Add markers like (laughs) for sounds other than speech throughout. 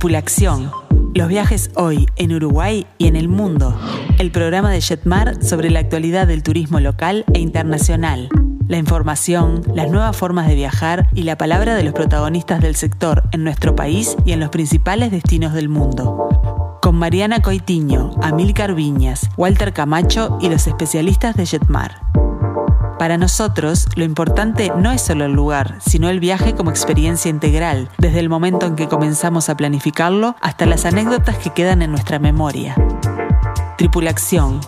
Tripulación. Los viajes hoy en Uruguay y en el mundo. El programa de Jetmar sobre la actualidad del turismo local e internacional. La información, las nuevas formas de viajar y la palabra de los protagonistas del sector en nuestro país y en los principales destinos del mundo. Con Mariana Coitiño, Amílcar Viñas, Walter Camacho y los especialistas de Jetmar. Para nosotros, lo importante no es solo el lugar, sino el viaje como experiencia integral, desde el momento en que comenzamos a planificarlo hasta las anécdotas que quedan en nuestra memoria. Tripulación.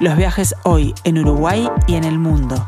Los viajes hoy en Uruguay y en el mundo.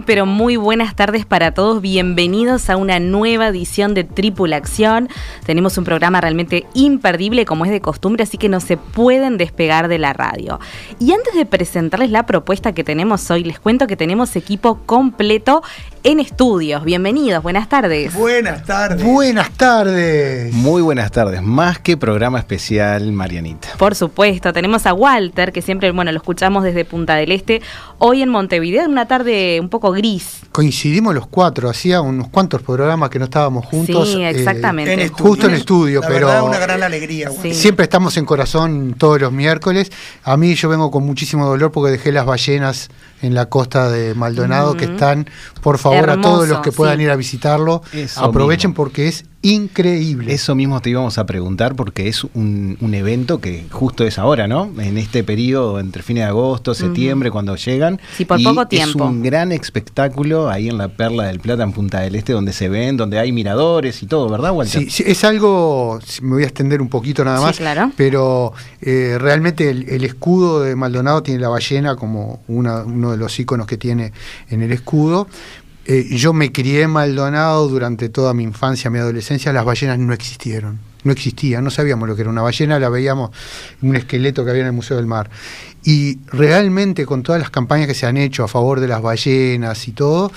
Pero muy buenas tardes para todos. Bienvenidos a una nueva edición de Tripulación. Tenemos un programa realmente imperdible, como es de costumbre, así que no se pueden despegar de la radio. Y antes de presentarles la propuesta que tenemos hoy, les cuento que tenemos equipo completo en estudios. Bienvenidos, buenas tardes. Buenas tardes. Buenas tardes. Muy buenas tardes. Más que programa especial, Marianita. Por supuesto, tenemos a Walter, que siempre, bueno, lo escuchamos desde Punta del Este, hoy en Montevideo, en una tarde un poco gris. Coincidimos los cuatro, hacía unos cuantos programas que no estábamos juntos. Sí, exactamente. eh, justo en estudio, La pero verdad, una gran alegría. Sí. siempre estamos en corazón todos los miércoles. A mí yo vengo con muchísimo dolor porque dejé las ballenas en la costa de Maldonado, que están, por favor, a todos los que puedan sí. ir a visitarlo, Eso aprovechen mismo. porque es increíble. Eso mismo te íbamos a preguntar porque es un, un evento que justo es ahora, ¿no? En este periodo entre fines de agosto, septiembre, cuando llegan. Sí, por Y poco Es tiempo. un gran espectáculo ahí en la Perla del Plata, en Punta del Este, donde se ven, donde hay miradores y todo, ¿verdad, Walter? Sí, sí, es algo, me voy a extender un poquito nada Sí, más, claro. pero eh, realmente el, el escudo de Maldonado tiene la ballena como una- uno de los iconos que tiene en el escudo. Eh, yo me crié en Maldonado durante toda mi infancia, mi adolescencia, las ballenas no existieron. No existían, no sabíamos lo que era una ballena, la veíamos en un esqueleto que había en el Museo del Mar. Y realmente con todas las campañas que se han hecho a favor de las ballenas y todo,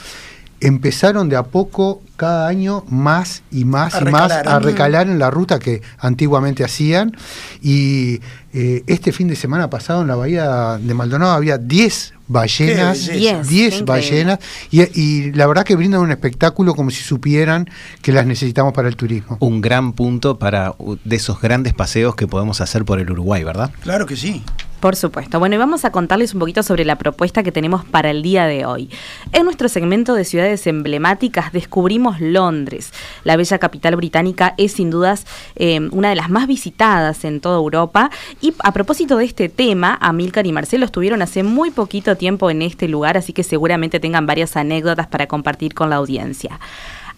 empezaron de a poco cada año más y más A y más a recalar en la ruta que antiguamente hacían. Y eh, este fin de semana pasado en la bahía de Maldonado había 10 ballenas, Qué belleza. 10 Qué increíble. ballenas, y, y la verdad que brindan un espectáculo como si supieran que las necesitamos para el turismo. Un gran punto para uh, de esos grandes paseos que podemos hacer por el Uruguay, ¿verdad? Claro que sí. Por supuesto. Bueno, y vamos a contarles un poquito sobre la propuesta que tenemos para el día de hoy. En nuestro segmento de ciudades emblemáticas descubrimos Londres. La bella capital británica es sin dudas eh, una de las más visitadas en toda Europa. Y a propósito de este tema, Amílcar y Marcelo estuvieron hace muy poquito tiempo en este lugar, así que seguramente tengan varias anécdotas para compartir con la audiencia.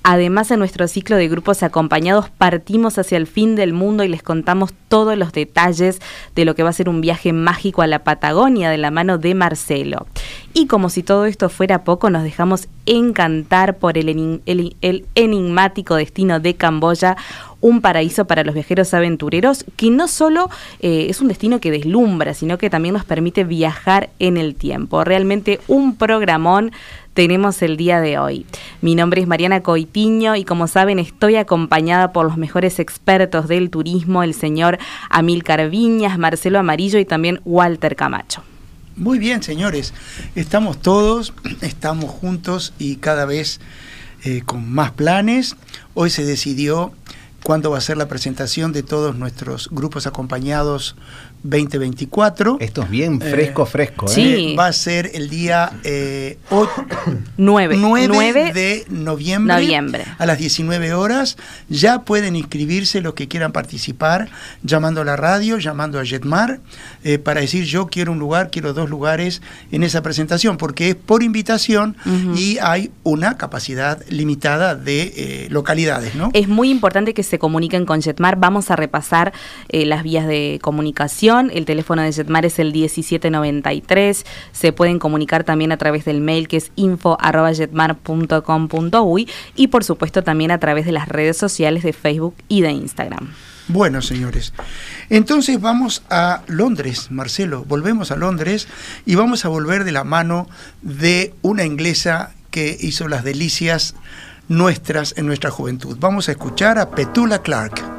Además, en nuestro ciclo de grupos acompañados partimos hacia el fin del mundo y les contamos todos los detalles de lo que va a ser un viaje mágico a la Patagonia de la mano de Marcelo. Y como si todo esto fuera poco, nos dejamos encantar por el, enigmático destino de Camboya, un paraíso para los viajeros aventureros que no solo eh, es un destino que deslumbra, sino que también nos permite viajar en el tiempo. Realmente un programón tenemos el día de hoy. Mi nombre es Mariana Coitiño y como saben estoy acompañada por los mejores expertos del turismo, el señor Amílcar Viñas, Marcelo Amarillo y también Walter Camacho. Muy bien, señores. Estamos todos, estamos juntos y cada vez eh, con más planes. Hoy se decidió cuándo va a ser la presentación de todos nuestros grupos acompañados 2024. Esto es bien Eh, fresco, fresco, ¿eh? Sí. Eh, va a ser el día eh, o- 9, 9, de noviembre, noviembre. a las 19 horas. Ya pueden inscribirse los que quieran participar llamando a la radio, llamando a Jetmar, eh, para decir yo quiero un lugar, quiero dos lugares en esa presentación, porque es por invitación y hay una capacidad limitada de eh, localidades, ¿no? Es muy importante que se comuniquen con Jetmar. Vamos a repasar eh, las vías de comunicación. El teléfono de Jetmar es el 1793. Se pueden comunicar también a través del mail que es info.jetmar.com.uy y por supuesto también a través de las redes sociales de Facebook y de Instagram. Bueno, señores. Entonces vamos a Londres, Marcelo. Volvemos a Londres y vamos a volver de la mano de una inglesa que hizo las delicias nuestras en nuestra juventud. Vamos a escuchar a Petula Clark.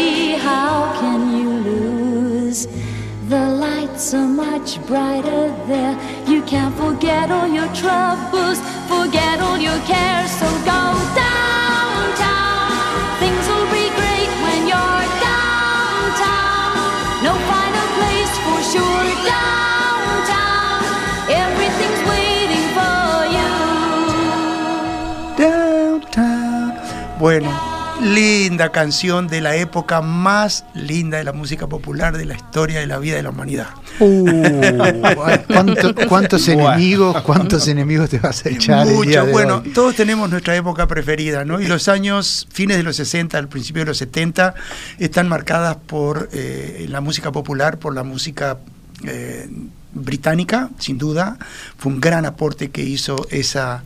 Are much brighter there. You can't forget all your troubles, forget all your cares, so go downtown. Things will be great when you're downtown. No finer place for sure downtown. Everything's waiting for you. Downtown. Bueno, linda canción de la época más linda de la música popular de la historia de la vida de la humanidad. Uh, (laughs) ¿cuánto- ¿Cuántos enemigos, cuántos enemigos te vas a echar? Mucho, bueno, hoy? todos tenemos nuestra época preferida, ¿no? Y los años, fines de los 60, al principio de los 70, están marcadas por eh, la música popular, por la música eh, británica, sin duda. Fue un gran aporte que hizo esa,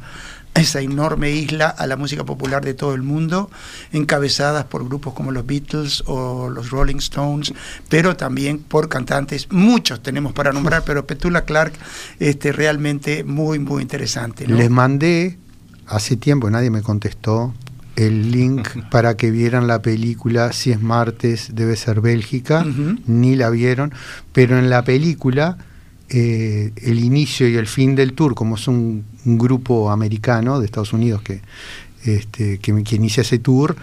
esa enorme isla a la música popular de todo el mundo, encabezadas por grupos como los Beatles o los Rolling Stones, pero también por cantantes, muchos tenemos para nombrar, pero Petula Clark, este, realmente muy, muy interesante. ¿no? Les mandé hace tiempo, nadie me contestó, el link para que vieran la película Si es martes, debe ser Bélgica. Ni la vieron, pero en la película eh, el inicio y el fin del tour, como es un, un grupo americano de Estados Unidos que, este, que, inicia ese tour,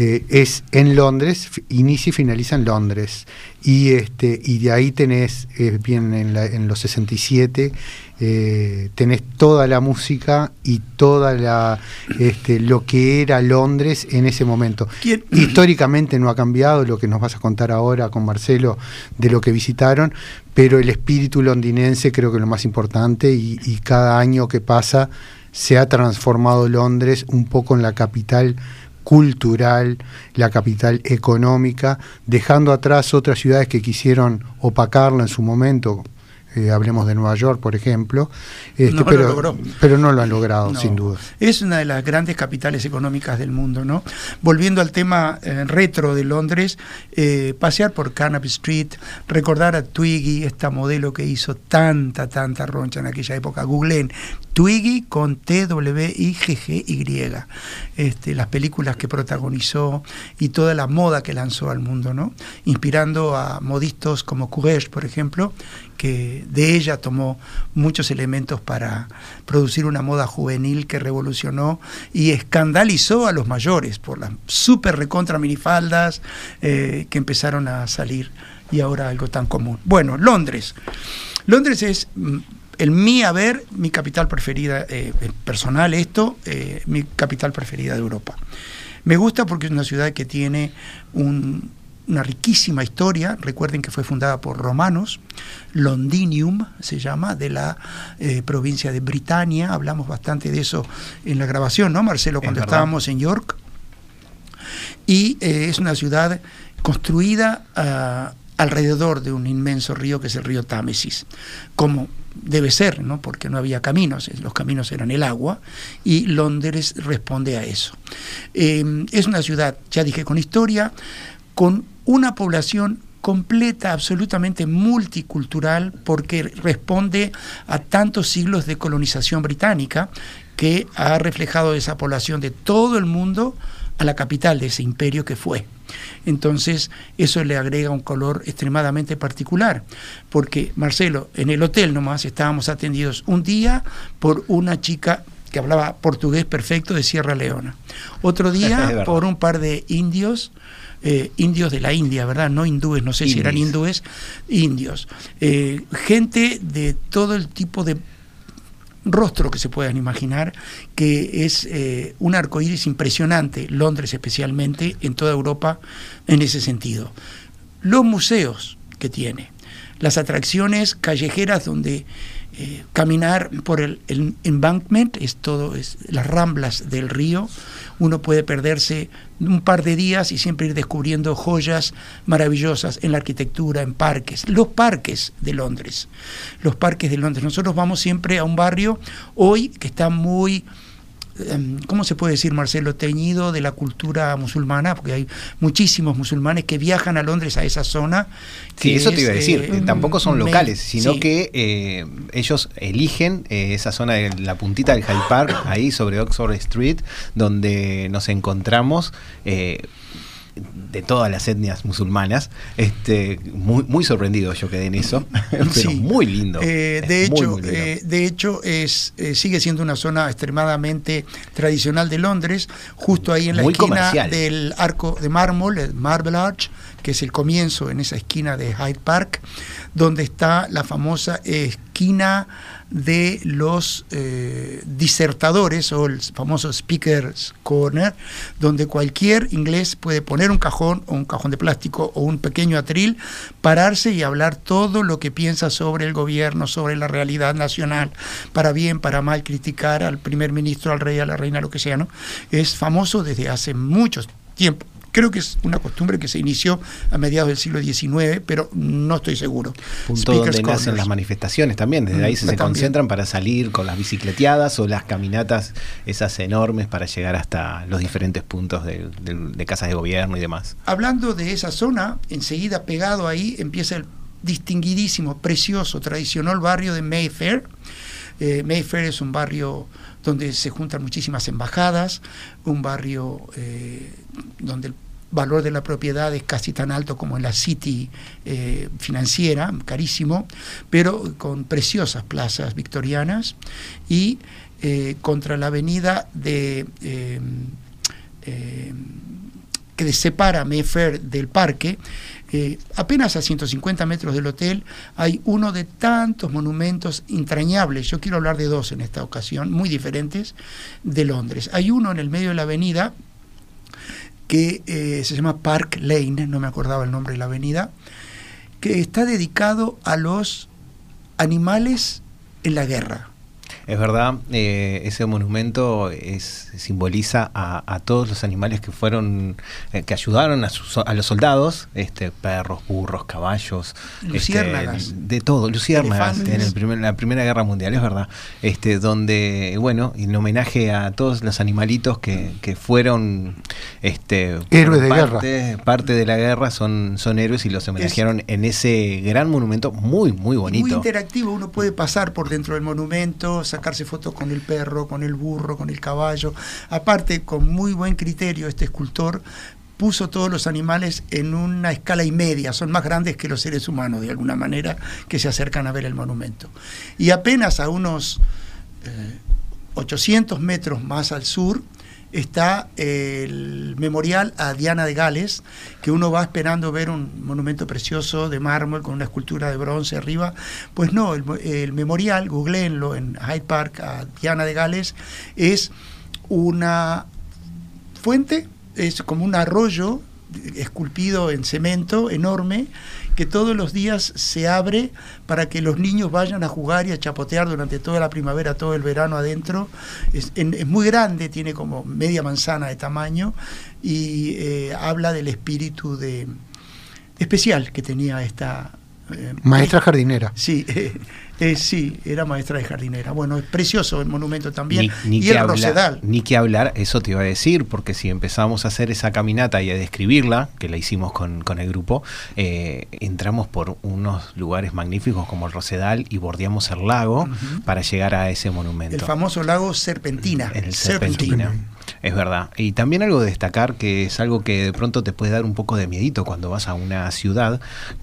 eh, es en Londres, inicia y finaliza en Londres. Y, este, y de ahí tenés, eh, bien en, la- en los 67, eh, tenés toda la música y toda la este, lo que era Londres en ese momento. ¿Quién- (clears throat) Históricamente no ha cambiado lo que nos vas a contar ahora con Marcelo de lo que visitaron, pero el espíritu londinense creo que es lo más importante y, y cada año que pasa se ha transformado Londres un poco en la capital cultural, la capital económica, dejando atrás otras ciudades que quisieron opacarla en su momento. Eh, hablemos de Nueva York, por ejemplo, este, No lo pero, logró. pero no lo han logrado, No. sin duda. Es una de las grandes capitales económicas del mundo, ¿no? Volviendo al tema eh, retro de Londres, eh, pasear por Carnaby Street, recordar a Twiggy, esta modelo que hizo tanta, tanta roncha en aquella época. Googleen Twiggy con T-W-I-G-G-Y. Este, las películas que protagonizó y toda la moda que lanzó al mundo, ¿no? Inspirando a modistas como Courage, por ejemplo, que de ella tomó muchos elementos para producir una moda juvenil que revolucionó y escandalizó a los mayores por las super recontra minifaldas eh, que empezaron a salir y ahora algo tan común. Bueno, Londres. Londres es, mm, el mi haber, mi capital preferida, eh, eh, personal esto, mi capital preferida de Europa. Me gusta porque es una ciudad que tiene un, una riquísima historia. Recuerden que fue fundada por romanos. Londinium se llama, de la eh, provincia de Britania. Hablamos bastante de eso en la grabación, ¿no, Marcelo? Cuando estábamos en York. Y eh, es una ciudad construida ah, alrededor de un inmenso río que es el río Támesis, como debe ser, ¿no? porque no había caminos, eh, los caminos eran el agua, y Londres responde a eso. Eh, es una ciudad, ya dije, con historia, con una población completa, absolutamente multicultural, porque responde a tantos siglos de colonización británica que ha reflejado esa población de todo el mundo a la capital de ese imperio que fue. Entonces, eso le agrega un color extremadamente particular, porque Marcelo, en el hotel nomás estábamos atendidos un día por una chica que hablaba portugués perfecto de Sierra Leona. Otro día (laughs) por un par de indios, eh, indios de la India, ¿verdad? No hindúes, no sé si eran hindúes, indios. Eh, gente de todo el tipo de rostro que se puedan imaginar, que es eh, un arcoíris impresionante, Londres especialmente, en toda Europa, en ese sentido. Los museos que tiene, las atracciones callejeras donde caminar por el, el embankment, es todo, es las ramblas del río. Uno puede perderse un par de días y siempre ir descubriendo joyas maravillosas en la arquitectura, en parques, los parques de Londres, los parques de Londres. Nosotros vamos siempre a un barrio hoy que está muy ¿cómo se puede decir, Marcelo? Teñido de la cultura musulmana, porque hay muchísimos musulmanes que viajan a Londres a esa zona. Sí, eso te iba a decir. eh, Tampoco son locales, sino sí. que eh, ellos eligen eh, esa zona de la puntita del Hyde Park, ahí sobre Oxford Street, donde nos encontramos. De todas las etnias musulmanas, este, muy, muy sorprendido yo quedé en eso, (laughs) pero Sí. muy lindo. Eh, es de muy, hecho, muy lindo. eh, de hecho es, eh, sigue siendo una zona extremadamente tradicional de Londres, justo ahí en la Muy esquina comercial. del arco de mármol, el Marble Arch, que es el comienzo en esa esquina de Hyde Park, donde está la famosa esquina de los eh, disertadores o el famoso Speaker's Corner, donde cualquier inglés puede poner un cajón o un cajón de plástico o un pequeño atril, pararse y hablar todo lo que piensa sobre el gobierno, sobre la realidad nacional, para bien, para mal, criticar al primer ministro, al rey, a la reina, lo que sea, ¿no? Es famoso desde hace mucho tiempo. Creo que es una costumbre que se inició a mediados del siglo XIX, pero no estoy seguro. punto Speaker's donde nacen las manifestaciones también, desde ahí Mm, se, se concentran para salir con las bicicleteadas o las caminatas esas enormes para llegar hasta los diferentes puntos del- del- de casas de gobierno y demás. Hablando de esa zona, enseguida pegado ahí empieza el distinguidísimo, precioso, tradicional barrio de Mayfair. Eh, Mayfair es un barrio donde se juntan muchísimas embajadas, un barrio eh, donde el valor de la propiedad es casi tan alto como en la City eh, financiera, carísimo, pero con preciosas plazas victorianas y eh, contra la avenida de... que separa Mayfair del parque, apenas a 150 metros del hotel hay uno de tantos monumentos entrañables, yo quiero hablar de dos en esta ocasión, muy diferentes, de Londres. Hay uno en el medio de la avenida que eh, se llama Park Lane, no me acordaba el nombre de la avenida, que está dedicado a los animales en la guerra. Es verdad, eh, ese monumento es, simboliza a, a todos los animales que fueron, eh, que ayudaron a, sus- a los soldados, este, perros, burros, caballos, Luciérnagas. este, de todo, luciérnagas en el primer- la Primera Guerra Mundial, es verdad, este, donde, bueno, en homenaje a todos los animalitos que, que fueron, este, Héroes de parte, parte de la guerra, son, son héroes y los homenajearon en ese gran monumento muy, muy Muy bonito. interactivo, uno puede pasar por dentro del monumento, sacarse fotos con el perro, con el burro, con el caballo. Aparte, con muy buen criterio, este escultor puso todos los animales en una escala y media, son más grandes que los seres humanos de alguna manera que se acercan a ver el monumento. Y apenas a unos eh, 800 metros más al sur está el memorial a Diana de Gales, que uno va esperando ver un monumento precioso de mármol con una escultura de bronce arriba. Pues no, el, el memorial, googleenlo en Hyde Park a Diana de Gales, es una fuente, es como un arroyo esculpido en cemento enorme que todos los días se abre para que los niños vayan a jugar y a chapotear durante toda la primavera, todo el verano adentro. Es, en- es muy grande, tiene como media manzana de tamaño y eh, habla del espíritu de especial que tenía esta eh, Maestra jardinera. Sí, (laughs) eh, sí, era maestra de jardinera. Bueno, es precioso el monumento también. Ni, ni y el hablar, Rosedal. ni que hablar, eso te iba a decir, porque si empezamos a hacer esa caminata y a describirla, que la hicimos con, con el grupo, eh, entramos por unos lugares magníficos como el Rosedal y bordeamos el lago para llegar a ese monumento. El famoso lago Serpentina. Serpentina. Es verdad. Y también algo de destacar que es algo que de pronto te puede dar un poco de miedito cuando vas a una ciudad,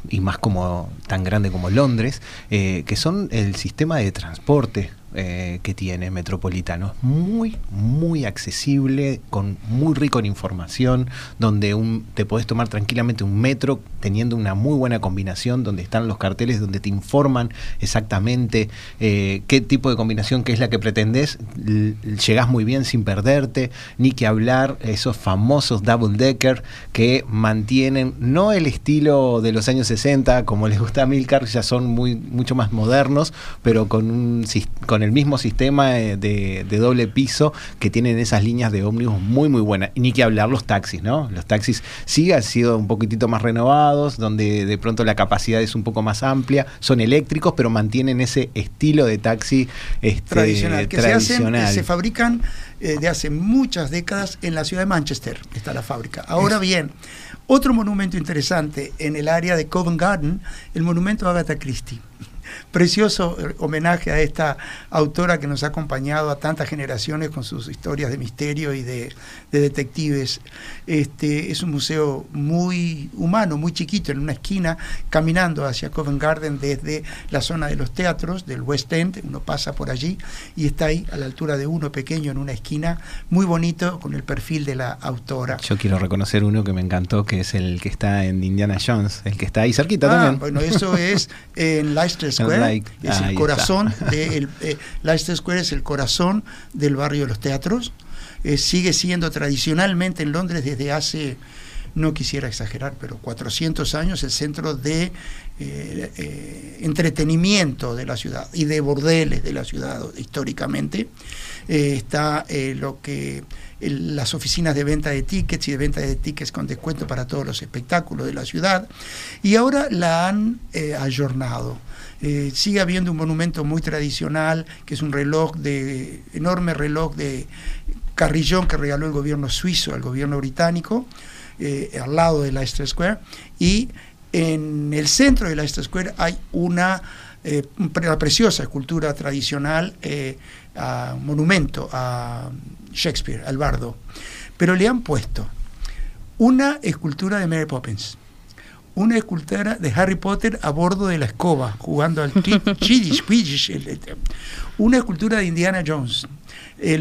y más como tan grande como Londres, eh, que son el sistema de transporte. Eh, que tiene Metropolitano. Es muy, muy accesible, con muy rico en información, donde un, te podés tomar tranquilamente un metro teniendo una muy buena combinación, donde están los carteles, donde te informan exactamente eh, qué tipo de combinación, qué es la que pretendés. L- llegás muy bien sin perderte, ni que hablar esos famosos double decker que mantienen no el estilo de los años 60, como les gusta a Milcar, ya son muy, mucho más modernos, pero con, un, con el mismo sistema eh, de, de doble piso que tienen esas líneas de ómnibus muy, muy buenas. Y ni que hablar los taxis, ¿no? Los taxis sí han sido un poquitito más renovados, donde de pronto la capacidad es un poco más amplia, son eléctricos, pero mantienen ese estilo de taxi este, tradicional, que se, hacen, se fabrican eh, de hace muchas décadas en la ciudad de Manchester, está la fábrica. Ahora bien, otro monumento interesante en el área de Covent Garden, el monumento a Agatha Christie. Precioso eh, homenaje a esta autora que nos ha acompañado a tantas generaciones con sus historias de misterio y de, de detectives. Este, es un museo muy humano, muy chiquito, en una esquina, caminando hacia Covent Garden desde la zona de los teatros, del West End, uno pasa por allí y está ahí a la altura de uno pequeño en una esquina, muy bonito, con el perfil de la autora. Yo quiero reconocer uno que me encantó, que es el que está en Indiana Jones, el que está ahí cerquita Ah, también. bueno, eso es (laughs) en Leicester Square, Like- es el corazón (laughs) de el, eh, Leicester Square es el corazón del barrio de los teatros. Eh, sigue siendo tradicionalmente en Londres desde hace, no quisiera exagerar, pero 400 años el centro de eh, eh, entretenimiento de la ciudad y de bordeles de la ciudad históricamente. Está lo que las oficinas de venta de tickets y de venta de tickets con descuento para todos los espectáculos de la ciudad y ahora la han eh, ayornado. Eh, sigue habiendo un monumento muy tradicional que es un reloj de enorme reloj de carrillón que regaló el gobierno suizo al gobierno británico eh, al lado de Leicester Square y en el centro de Leicester Square hay una, eh, una preciosa escultura tradicional, eh, a- monumento a Shakespeare, al bardo. Pero le han puesto una escultura de Mary Poppins, una escultura de Harry Potter a bordo de la escoba, jugando al (laughs) el- una escultura de Indiana Jones. Eh,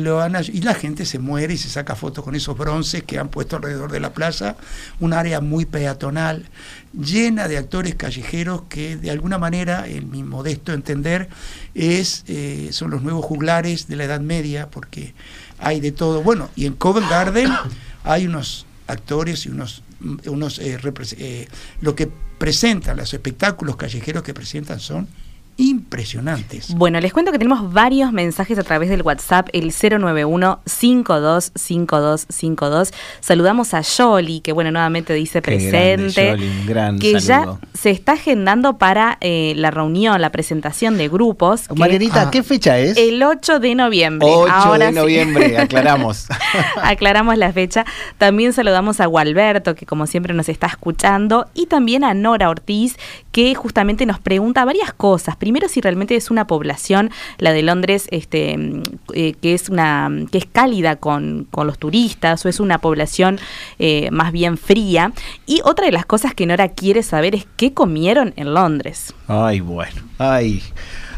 y la gente se muere y se saca fotos con esos bronces que han puesto alrededor de la plaza, un área muy peatonal, llena de actores callejeros que de alguna manera, en mi modesto entender, es, eh, son los nuevos juglares de la Edad Media, porque hay de todo. Bueno, y en Covent Garden (coughs) hay unos actores y unos, unos eh, repres- eh, lo que presentan, los espectáculos callejeros que presentan son impresionantes. Bueno, les cuento que tenemos varios mensajes a través del WhatsApp, el 091-525252. Saludamos a Yoli, que bueno, nuevamente dice Qué grande, presente. Yoli, un gran que saludo. ya se está agendando para eh, la reunión, la presentación de grupos. que Marianita, Ah. ¿qué fecha es? el 8 de noviembre. 8 Ahora de sí. noviembre, (laughs) aclaramos. (laughs) Aclaramos la fecha. También saludamos a Gualberto, que como siempre nos está escuchando, y también a Nora Ortiz, que justamente nos pregunta varias cosas. Primero, si realmente es una población, la de Londres, este, mm, eh, que es una que es cálida con, con los turistas, o es una población eh, más bien fría. Y otra de las cosas que Nora quiere saber es qué comieron en Londres. Ay, bueno. Ay.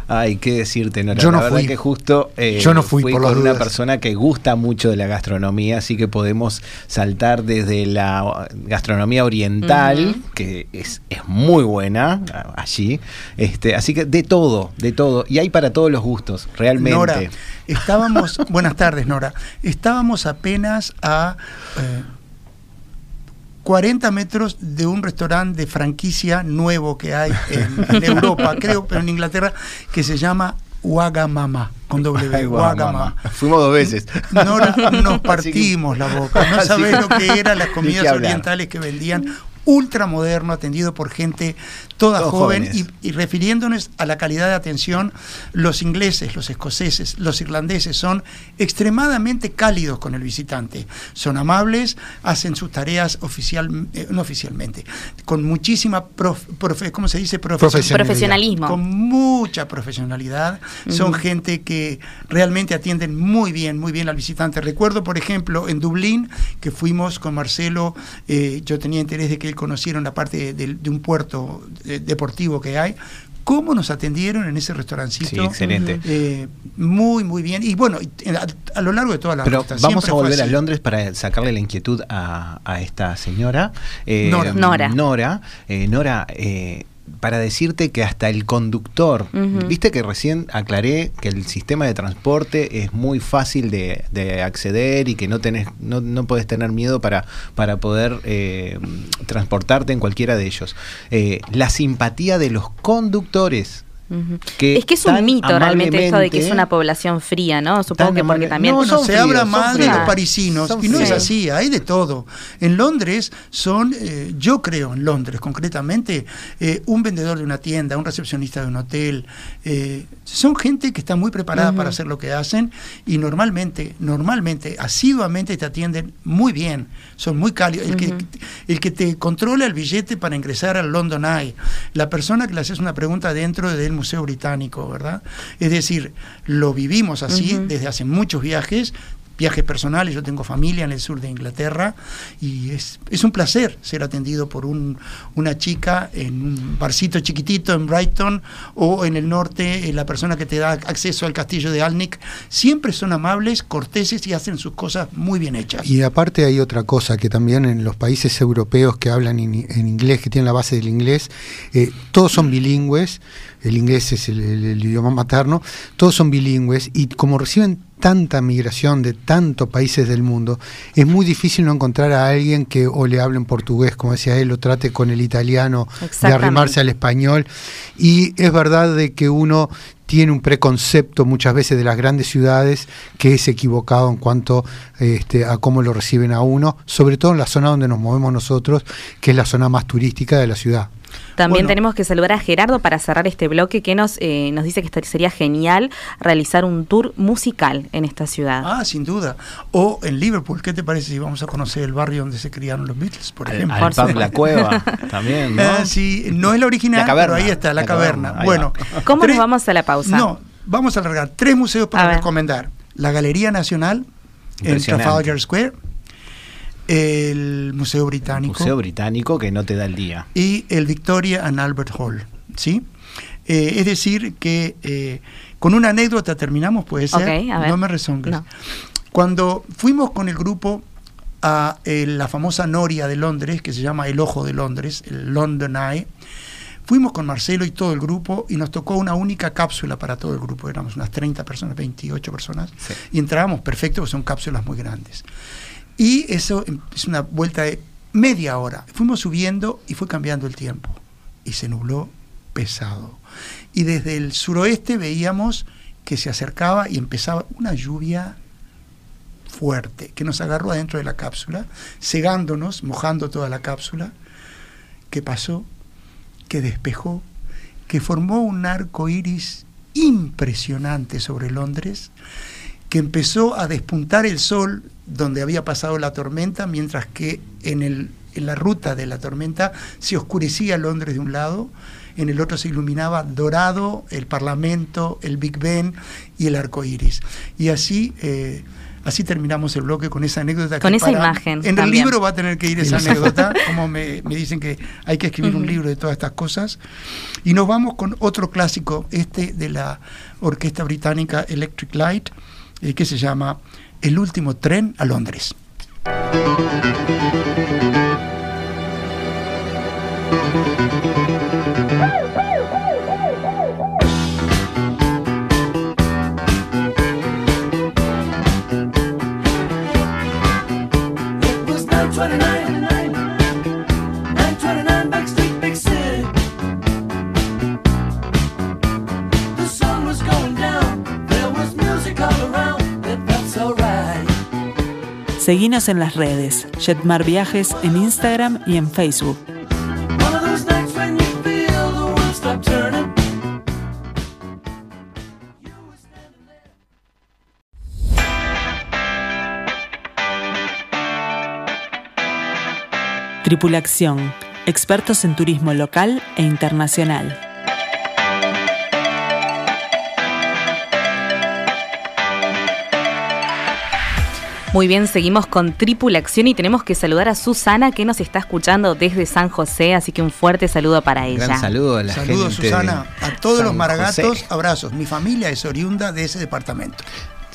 Ay, qué decirte, Nora. Yo no la verdad fui. que justo eh, Yo no fui, por con una persona que gusta mucho de la gastronomía, así que podemos saltar desde la gastronomía oriental, que es, es muy buena allí. Este, así que de todo, de todo. Y hay para todos los gustos, realmente. Nora, estábamos, (laughs) buenas tardes Nora, estábamos apenas a eh, 40 metros de un restaurante de franquicia nuevo que hay en, en (laughs) Europa, creo, pero en Inglaterra, que se llama Wagamama, con W, mamá. Fuimos dos veces. Nora, nos (laughs) partimos la boca. No (laughs) sabés lo que eran las comidas orientales que vendían ultramoderno, atendido por gente toda Todos joven y, jóvenes. y refiriéndonos a la calidad de atención, los ingleses, los escoceses, los irlandeses son extremadamente cálidos con el visitante. Son amables, hacen sus tareas oficial, eh, no oficialmente, con muchísima, prof- profe- ¿cómo se dice? Profes- Profesionalidad. Profesionalismo. con mucha profesionalidad. Son gente que realmente atienden muy bien, muy bien al visitante. Recuerdo, por ejemplo, en Dublín, que fuimos con Marcelo, eh, yo tenía interés de que él conociera una parte de, de- de un puerto eh, deportivo que hay. ¿Cómo nos atendieron en ese restaurancito? Sí, excelente. Eh, muy, muy bien. Y bueno, y a, a lo largo de toda la Pero ruta, vamos a volver a. Londres para sacarle la inquietud a, a esta señora. Eh, Nora. Nora. Nora, eh, Nora, eh, para decirte que hasta el conductor, viste que recién aclaré que el sistema de transporte es muy fácil de, de acceder y que no tenés, no, no podés tener miedo para, para poder eh, transportarte en cualquiera de ellos. Eh, la simpatía de los conductores. Que es que es un mito realmente esto de que es una población fría, ¿no? Supongo que porque también... No, no, son se fríos, habla son mal de los parisinos Son y no es así, hay de todo. En Londres son, eh, yo creo en Londres concretamente, eh, un vendedor de una tienda, un recepcionista de un hotel, eh, son gente que está muy preparada para hacer lo que hacen y normalmente, normalmente, asiduamente te atienden muy bien, son muy cálidos. El, que, el que te controla el billete para ingresar al London Eye, la persona que le haces una pregunta dentro del Museo Británico, ¿verdad? Es decir, lo vivimos así desde hace muchos viajes, viajes personales, yo tengo familia en el sur de Inglaterra y es, un placer ser atendido por un, una chica en un barcito chiquitito en Brighton o en el norte, eh, la persona que te da acceso al castillo de Alnwick, siempre son amables, corteses y hacen sus cosas muy bien hechas. Y aparte hay otra cosa que también en los países europeos que hablan en, en inglés, que tienen la base del inglés, eh, todos son bilingües, el inglés es el idioma materno, todos son bilingües y como reciben tanta migración de tantos países del mundo, es muy difícil no encontrar a alguien que o le hable en portugués, como decía él, o trate con el italiano de arrimarse al español. Y es verdad de que uno tiene un preconcepto muchas veces de las grandes ciudades que es equivocado en cuanto este, a cómo lo reciben a uno, sobre todo en la zona donde nos movemos nosotros, que es la zona más turística de la ciudad. También Bueno. tenemos que saludar a Gerardo para cerrar este bloque que nos, eh, nos dice que sería genial realizar un tour musical en esta ciudad. Ah, sin duda. O en Liverpool, ¿qué te parece si vamos a conocer el barrio donde se criaron los Beatles, por Al, ejemplo? al pub. La (laughs) Cueva también, ¿no? Ah, sí, no es la original, La caverna. pero ahí está, la, La caverna. Bueno, va. ¿Cómo tres- nos vamos a la pausa? No, vamos a alargar tres museos para recomendar. La Galería Nacional en. Trafalgar Square, el Museo Británico Museo Británico que no te da el día. y el Victoria and Albert Hall. ¿sí? Eh, es decir, que eh, con una anécdota terminamos, puede ser. Ok, a ver. No me rezongues. No. Cuando fuimos con el grupo a eh, la famosa Noria de Londres, que se llama El Ojo de Londres, el London Eye, fuimos con Marcelo y todo el grupo y nos tocó una única cápsula para todo el grupo. Éramos unas 30 personas, 28 personas. Sí. Y entrábamos perfecto, porque son cápsulas muy grandes. Y eso es una vuelta de media hora. Fuimos subiendo y fue cambiando el tiempo. Y se nubló pesado. Y desde el suroeste veíamos que se acercaba y empezaba una lluvia fuerte que nos agarró adentro de la cápsula, cegándonos, mojando toda la cápsula. ¿Qué pasó? Que despejó, que formó un arco iris impresionante sobre Londres, que empezó a despuntar el sol donde había pasado la tormenta, mientras que en, el, en la ruta de la tormenta se oscurecía Londres de un lado, en el otro se iluminaba dorado el Parlamento, el Big Ben y el arco iris. Y así, eh, así terminamos el bloque con esa anécdota. que Con esa para- imagen En el libro va a tener que ir esa anécdota, como me, me dicen que hay que escribir un libro de todas estas cosas. Y nos vamos con otro clásico, este de la orquesta británica Electric Light, eh, que se llama El último tren a Londres. Seguinos en las redes, Jetmar Viajes en Instagram y en Facebook. Tripulación, expertos en turismo local e internacional. Muy bien, seguimos con Tripulación y tenemos que saludar a Susana que nos está escuchando desde San José, así que un fuerte saludo para ella. Gran saludo a la Saludos, gente Susana. A todos los maragatos, José. abrazos. Mi familia es oriunda de ese departamento.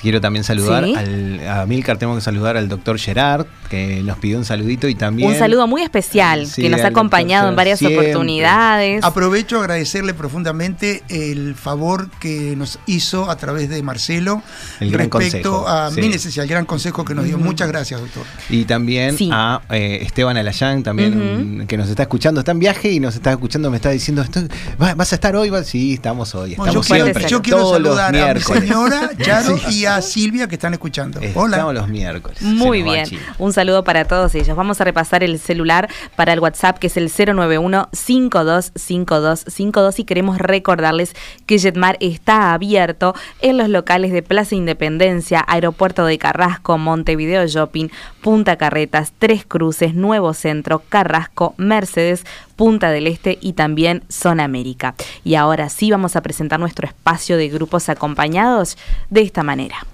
Quiero también saludar Sí. al, a Milcar, tengo que saludar al doctor Gerard, que nos pidió un saludito y también... Un saludo muy especial Sí, que nos ha acompañado en varias siempre. oportunidades. Aprovecho a agradecerle profundamente el favor que nos hizo a través de Marcelo El gran respecto consejo, a sí. mi necesidad, el gran consejo que nos dio. Muchas gracias, doctor. Y también Sí. a eh, Esteban Alayán, también que nos está escuchando, está en viaje y nos está escuchando, me está diciendo, "Estoy- ¿va- ¿vas a estar hoy? Sí, estamos hoy, Bueno, estamos yo, quiero, siempre, yo quiero saludar a mi señora, (laughs) Charo, y a Silvia que están escuchando. Hola. Estamos los miércoles. Muy bien, un saludo para todos ellos. Vamos a repasar el celular para el WhatsApp que es el 091-525252 y queremos recordarles que Jetmar está abierto en los locales de Plaza Independencia, Aeropuerto de Carrasco, Montevideo Shopping, Punta Carretas, Tres Cruces, Nuevo Centro, Carrasco, Mercedes, Punta del Este y también Zona América. Y ahora sí vamos a presentar nuestro espacio de grupos acompañados de esta manera.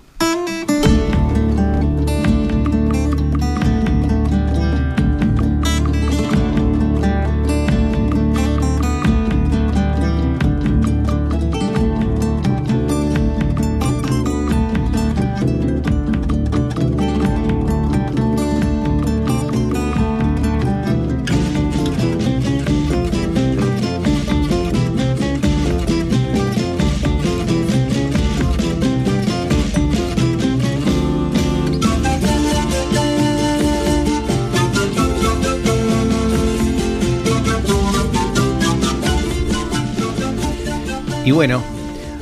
Y bueno,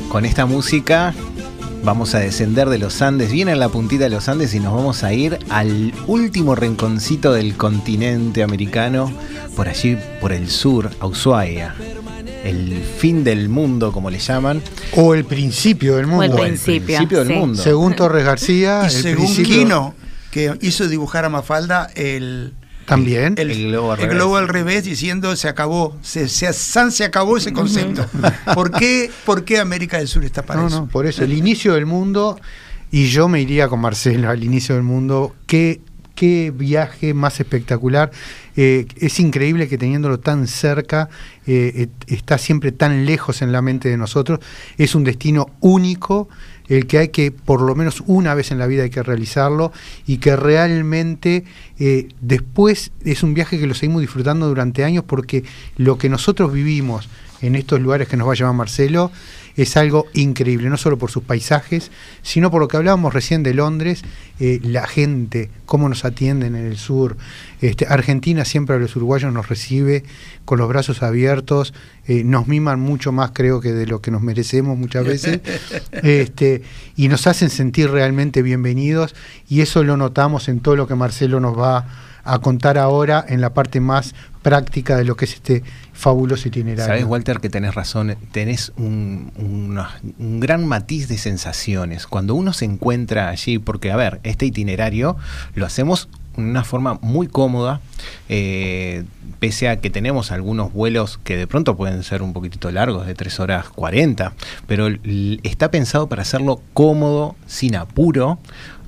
con esta música vamos a descender de los Andes, bien en la puntita de los Andes y nos vamos a ir al último rinconcito del continente americano, por allí, por el sur, a Ushuaia. El fin del mundo, como le llaman. O el principio del O mundo. el O el principio, principio del sí. mundo. Según Torres García, Y el según principio Quino, que hizo dibujar a Mafalda el, también. el, El globo al el revés. globo al revés diciendo se acabó, se, se, San se acabó ese concepto. (laughs) ¿Por qué, ¿Por qué América del Sur está para No, eso? no, por eso, el inicio del mundo, y yo me iría con Marcelo al inicio del mundo, qué, qué viaje más espectacular. Eh, es increíble que teniéndolo tan cerca, eh, está siempre tan lejos en la mente de nosotros. Es un destino único, el que hay que, por lo menos una vez en la vida hay que realizarlo, y que realmente eh, después es un viaje que lo seguimos disfrutando durante años porque lo que nosotros vivimos en estos lugares que nos va a llamar Marcelo es algo increíble, no solo por sus paisajes, sino por lo que hablábamos recién de Londres, eh, la gente, cómo nos atienden en el sur. Este, Argentina siempre a los uruguayos nos recibe con los brazos abiertos, eh, nos miman mucho más creo que de lo que nos merecemos muchas veces, (laughs) este, y nos hacen sentir realmente bienvenidos, y eso lo notamos en todo lo que Marcelo nos va a contar ahora en la parte más práctica de lo que es este fabuloso itinerario. Sabes, Walter, que tenés razón, tenés un, un gran matiz de sensaciones. Cuando uno se encuentra allí, porque, a ver, este itinerario lo hacemos de una forma muy cómoda, eh, pese a que tenemos algunos vuelos que de pronto pueden ser un poquitito largos, de 3 horas 40, pero está pensado para hacerlo cómodo, sin apuro,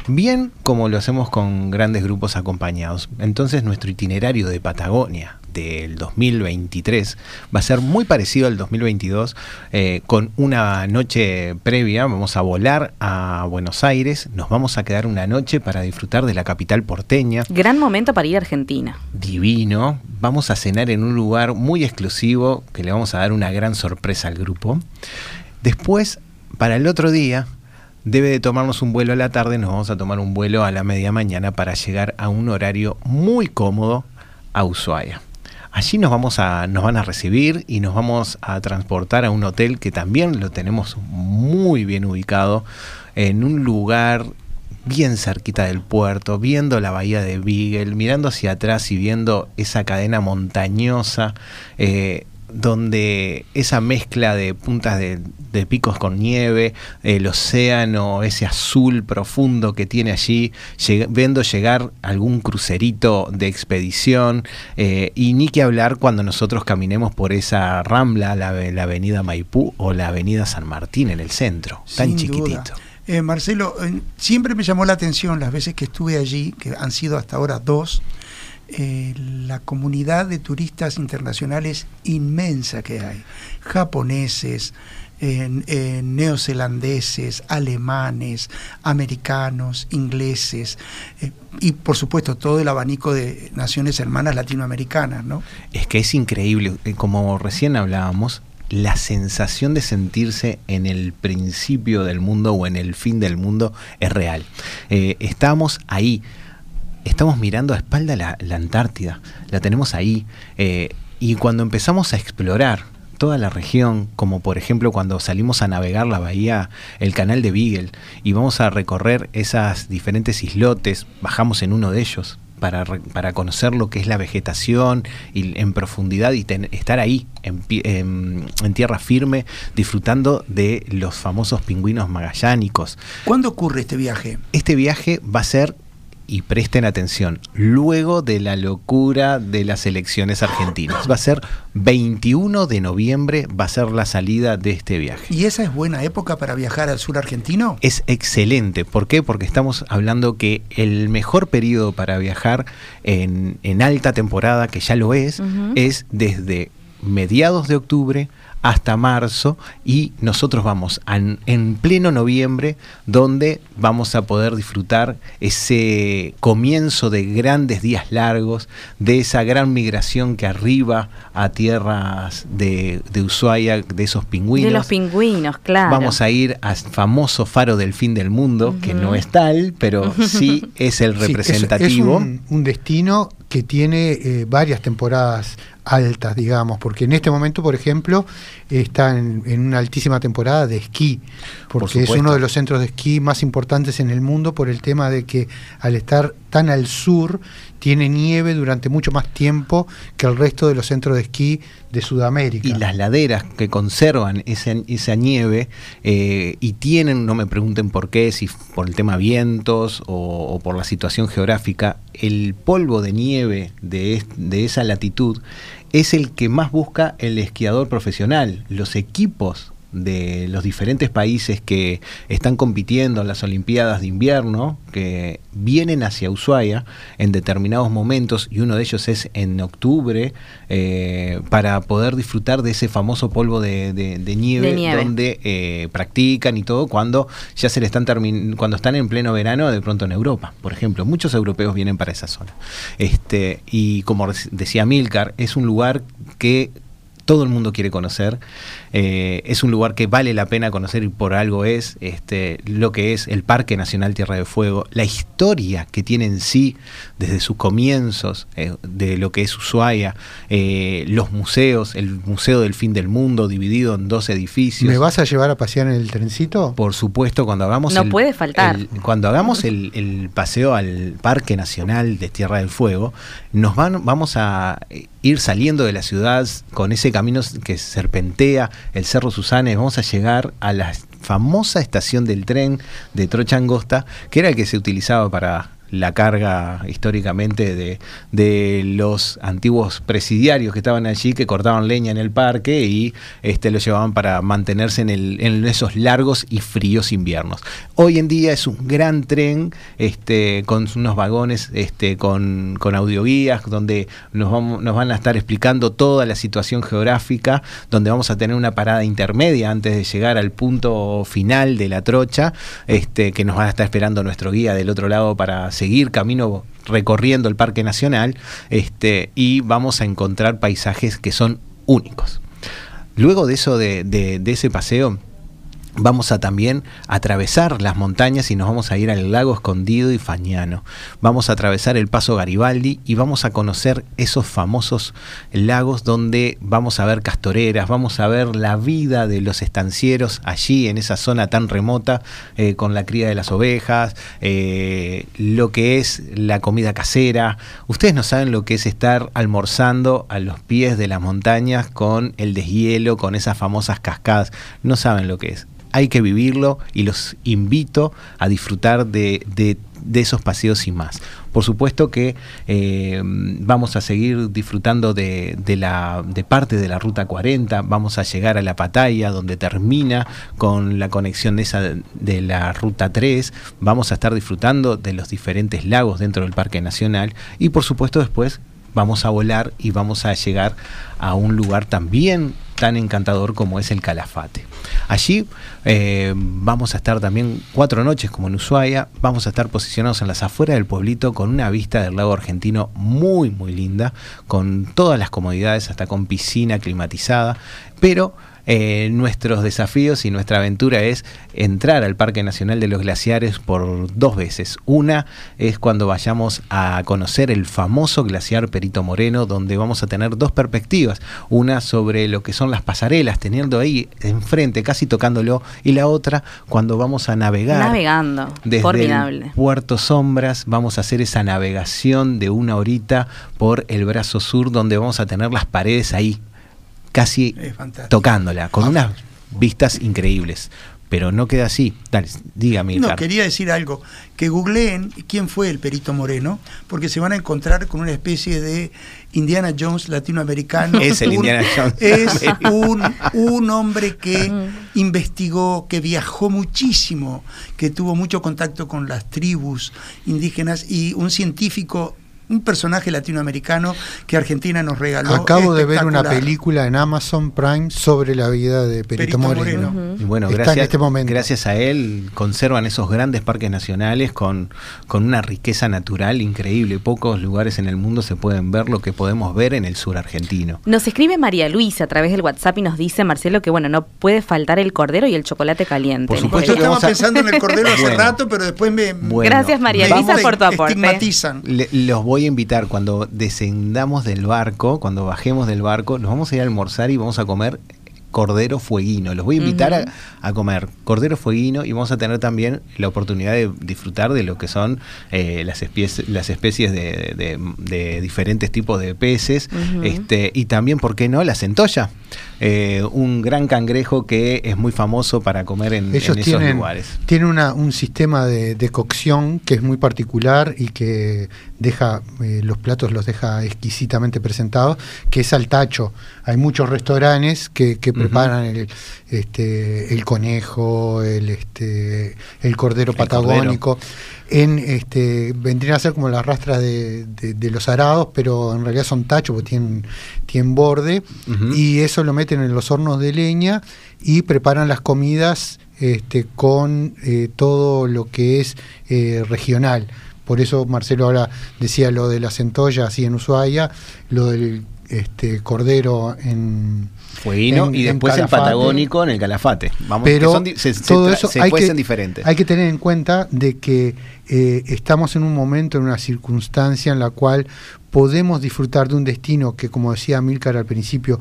bien como lo hacemos con grandes grupos acompañados. Entonces nuestro itinerario de Patagonia del 2023 va a ser muy parecido al 2022 eh, con una noche previa vamos a volar a Buenos Aires nos vamos a quedar una noche para disfrutar de la capital porteña Gran momento para ir a Argentina. divino. Vamos a cenar en un lugar muy exclusivo que le vamos a dar una gran sorpresa al grupo. Después, para el otro día, debe de tomarnos un vuelo a la tarde, nos vamos a tomar un vuelo a la media mañana para llegar a un horario muy cómodo a Ushuaia. Allí nos vamos a, nos van a recibir y nos vamos a transportar a un hotel que también lo tenemos muy bien ubicado en un lugar bien cerquita del puerto, viendo la bahía de Beagle, mirando hacia atrás y viendo esa cadena montañosa, eh, donde esa mezcla de puntas de, de picos con nieve, el océano, ese azul profundo que tiene allí, lleg- viendo llegar algún crucerito de expedición, eh, y ni que hablar cuando nosotros caminemos por esa rambla, la, la avenida Maipú o la avenida San Martín en el centro, tan chiquitito. duda. Eh, Marcelo, eh, siempre me llamó la atención las veces que estuve allí, que han sido hasta ahora dos, eh, la comunidad de turistas internacionales inmensa que hay. Japoneses, neozelandeses, alemanes, americanos, ingleses eh, y por supuesto todo el abanico de naciones hermanas latinoamericanas, ¿no? Es que es increíble, eh, como recién hablábamos, la sensación de sentirse en el principio del mundo o en el fin del mundo es real. Estamos ahí, estamos mirando a espalda la, la Antártida, la tenemos ahí, eh, y cuando empezamos a explorar toda la región, como por ejemplo cuando salimos a navegar la bahía, el canal de Beagle, y vamos a recorrer esas diferentes islotes, bajamos en uno de ellos para, para conocer lo que es la vegetación y en profundidad y ten- estar ahí, en, pi- en- en tierra firme, disfrutando de los famosos pingüinos magallánicos. ¿Cuándo ocurre este viaje? Este viaje va a ser, y presten atención, luego de la locura de las elecciones argentinas. Va a ser 21 de noviembre, va a ser la salida de este viaje. ¿Y esa es buena época para viajar al sur argentino? Es excelente. ¿Por qué? Porque estamos hablando que el mejor periodo para viajar en, en alta temporada, que ya lo es, es desde mediados de octubre hasta marzo y nosotros vamos an- en pleno noviembre donde vamos a poder disfrutar ese comienzo de grandes días largos, de esa gran migración que arriba a tierras de, de Ushuaia, de esos pingüinos. De los pingüinos, claro. Vamos a ir al famoso faro del fin del mundo, que no es tal, pero (laughs) sí es el Sí, es- representativo. Es, un, un destino que tiene eh, varias temporadas altas, digamos, porque en este momento, por ejemplo, está en, en una altísima temporada de esquí, Por porque es uno de los centros de esquí más importantes en el mundo por el tema de que al estar al sur tiene nieve durante mucho más tiempo que el resto de los centros de esquí de Sudamérica. y las laderas que conservan esa, esa nieve eh, y tienen, no me pregunten por qué, si por el tema vientos o, por la situación geográfica, el polvo de nieve de, de esa latitud es el que más busca el esquiador profesional. Los equipos de los diferentes países que están compitiendo en las Olimpiadas de invierno, que vienen hacia Ushuaia en determinados momentos, y uno de ellos es en octubre, eh, para poder disfrutar de ese famoso polvo de, de- de nieve, De nieve. donde eh, practican y todo, cuando ya se le están cuando están en pleno verano, de pronto en Europa, por ejemplo. Muchos europeos vienen para esa zona. Este, y como decía Milcar, es un lugar que todo el mundo quiere conocer. Eh, es un lugar que vale la pena conocer y por algo es este, lo que es el Parque Nacional Tierra de Fuego, la historia que tiene en sí desde sus comienzos eh, de lo que es Ushuaia, eh, los museos, el Museo del Fin del Mundo dividido en dos edificios. ¿Me vas a llevar a pasear en el trencito? Por supuesto, cuando hagamos No el, puede faltar. el- cuando hagamos el, el paseo al Parque Nacional de Tierra del Fuego, nos van, vamos a ir saliendo de la ciudad con ese camino que serpentea el Cerro Susana y vamos a llegar a la famosa estación del tren de Trocha Angosta, que era el que se utilizaba para la carga históricamente de, de los antiguos presidiarios que estaban allí, que cortaban leña en el parque y este, lo llevaban para mantenerse en, el- en esos largos y fríos inviernos. Hoy en día es un gran tren este, con unos vagones este, con, con audioguías, donde nos, vamos, nos van a estar explicando toda la situación geográfica, donde vamos a tener una parada intermedia antes de llegar al punto final de la trocha, este, que nos va a estar esperando nuestro guía del otro lado para seguir camino recorriendo el Parque Nacional, este, y vamos a encontrar paisajes que son únicos. Luego de eso, de, de- de ese paseo, vamos a también atravesar las montañas y nos vamos a ir al lago escondido y Fañano. Vamos a atravesar el paso Garibaldi y vamos a conocer esos famosos lagos donde vamos a ver castoreras, vamos a ver la vida de los estancieros allí en esa zona tan remota eh, con la cría de las ovejas, eh, lo que es la comida casera. Ustedes no saben lo que es estar almorzando a los pies de las montañas con el deshielo, con esas famosas cascadas. No saben lo que es hay que vivirlo y los invito a disfrutar de, de- de esos paseos y más. Por supuesto que eh, vamos a seguir disfrutando de, de la, de parte de la Ruta 40, vamos a llegar a la Pataya, donde termina con la conexión de, esa, de la Ruta 3, vamos a estar disfrutando de los diferentes lagos dentro del Parque Nacional y por supuesto después vamos a volar y vamos a llegar a un lugar también tan encantador como es el Calafate. Allí eh, vamos a estar también cuatro noches como en Ushuaia, vamos a estar posicionados en las afueras del pueblito con una vista del lago argentino muy muy linda, con todas las comodidades, hasta con piscina climatizada, pero eh, nuestros desafíos y nuestra aventura es entrar al Parque Nacional de los Glaciares por dos veces. Una es cuando vayamos a conocer el famoso glaciar Perito Moreno, donde vamos a tener dos perspectivas. Una sobre lo que son las pasarelas, teniendo ahí enfrente, casi tocándolo, y la otra cuando vamos a navegar. Navegando. Desde Formidable. el Puerto Sombras vamos a hacer esa navegación de una horita por el brazo sur donde vamos a tener las paredes ahí casi tocándola, con unas vistas increíbles. Pero no queda así. Dale, dígame. No, quería decir algo, que googleen quién fue el Perito Moreno, porque se van a encontrar con una especie de Indiana Jones latinoamericano. (laughs) Es el Un- Indiana Jones. Es (laughs) un, un hombre que investigó, que viajó muchísimo, que tuvo mucho contacto con las tribus indígenas y un científico, un personaje latinoamericano que Argentina nos regaló. Acabo de ver una película en Amazon Prime sobre la vida de Perito, Perito Moreno. Moreno. Y bueno, Está gracias, en este momento. gracias a él conservan esos grandes parques nacionales con, con una riqueza natural increíble. Pocos lugares en el mundo se pueden ver lo que podemos ver en el sur argentino. Nos escribe María Luisa a través del WhatsApp y nos dice, Marcelo, que bueno, no puede faltar el cordero y el chocolate caliente. Por supuesto Yo estaba a- pensando en el cordero hace (laughs) Bueno. rato, pero después me, Bueno, Gracias, María Luisa, por tu aporte. estigmatizan. Le- los voy a invitar cuando descendamos del barco, cuando bajemos del barco, nos vamos a ir a almorzar y vamos a comer cordero fueguino. Los voy a invitar a, a comer cordero fueguino y vamos a tener también la oportunidad de disfrutar de lo que son eh, las, especies, las especies de, de- de diferentes tipos de peces este, y también, ¿por qué no?, la centolla. Eh, un gran cangrejo que es muy famoso para comer en, Ellos en esos tienen, lugares. tienen una- un sistema de, de cocción que es muy particular y que deja eh, los platos los deja exquisitamente presentados, que es al tacho. Hay muchos restaurantes que, que preparan el, este, el conejo, el, este, el cordero El patagónico. En, este, vendrían a ser como las rastras de, de- de los arados, pero en realidad son tachos porque tienen, tienen borde y eso lo meten en los hornos de leña y preparan las comidas este, con eh, todo lo que es eh, regional. Por eso Marcelo ahora decía lo de la centolla así en Ushuaia, lo del este, cordero en... Fueguino en- y en después el Calafate. patagónico en el calafate. Vamos, Pero son se, se todo tra- eso se hay que, diferentes. hay que tener en cuenta de que eh, estamos en un momento, en una circunstancia en la cual podemos disfrutar de un destino que, como decía Milcar al principio,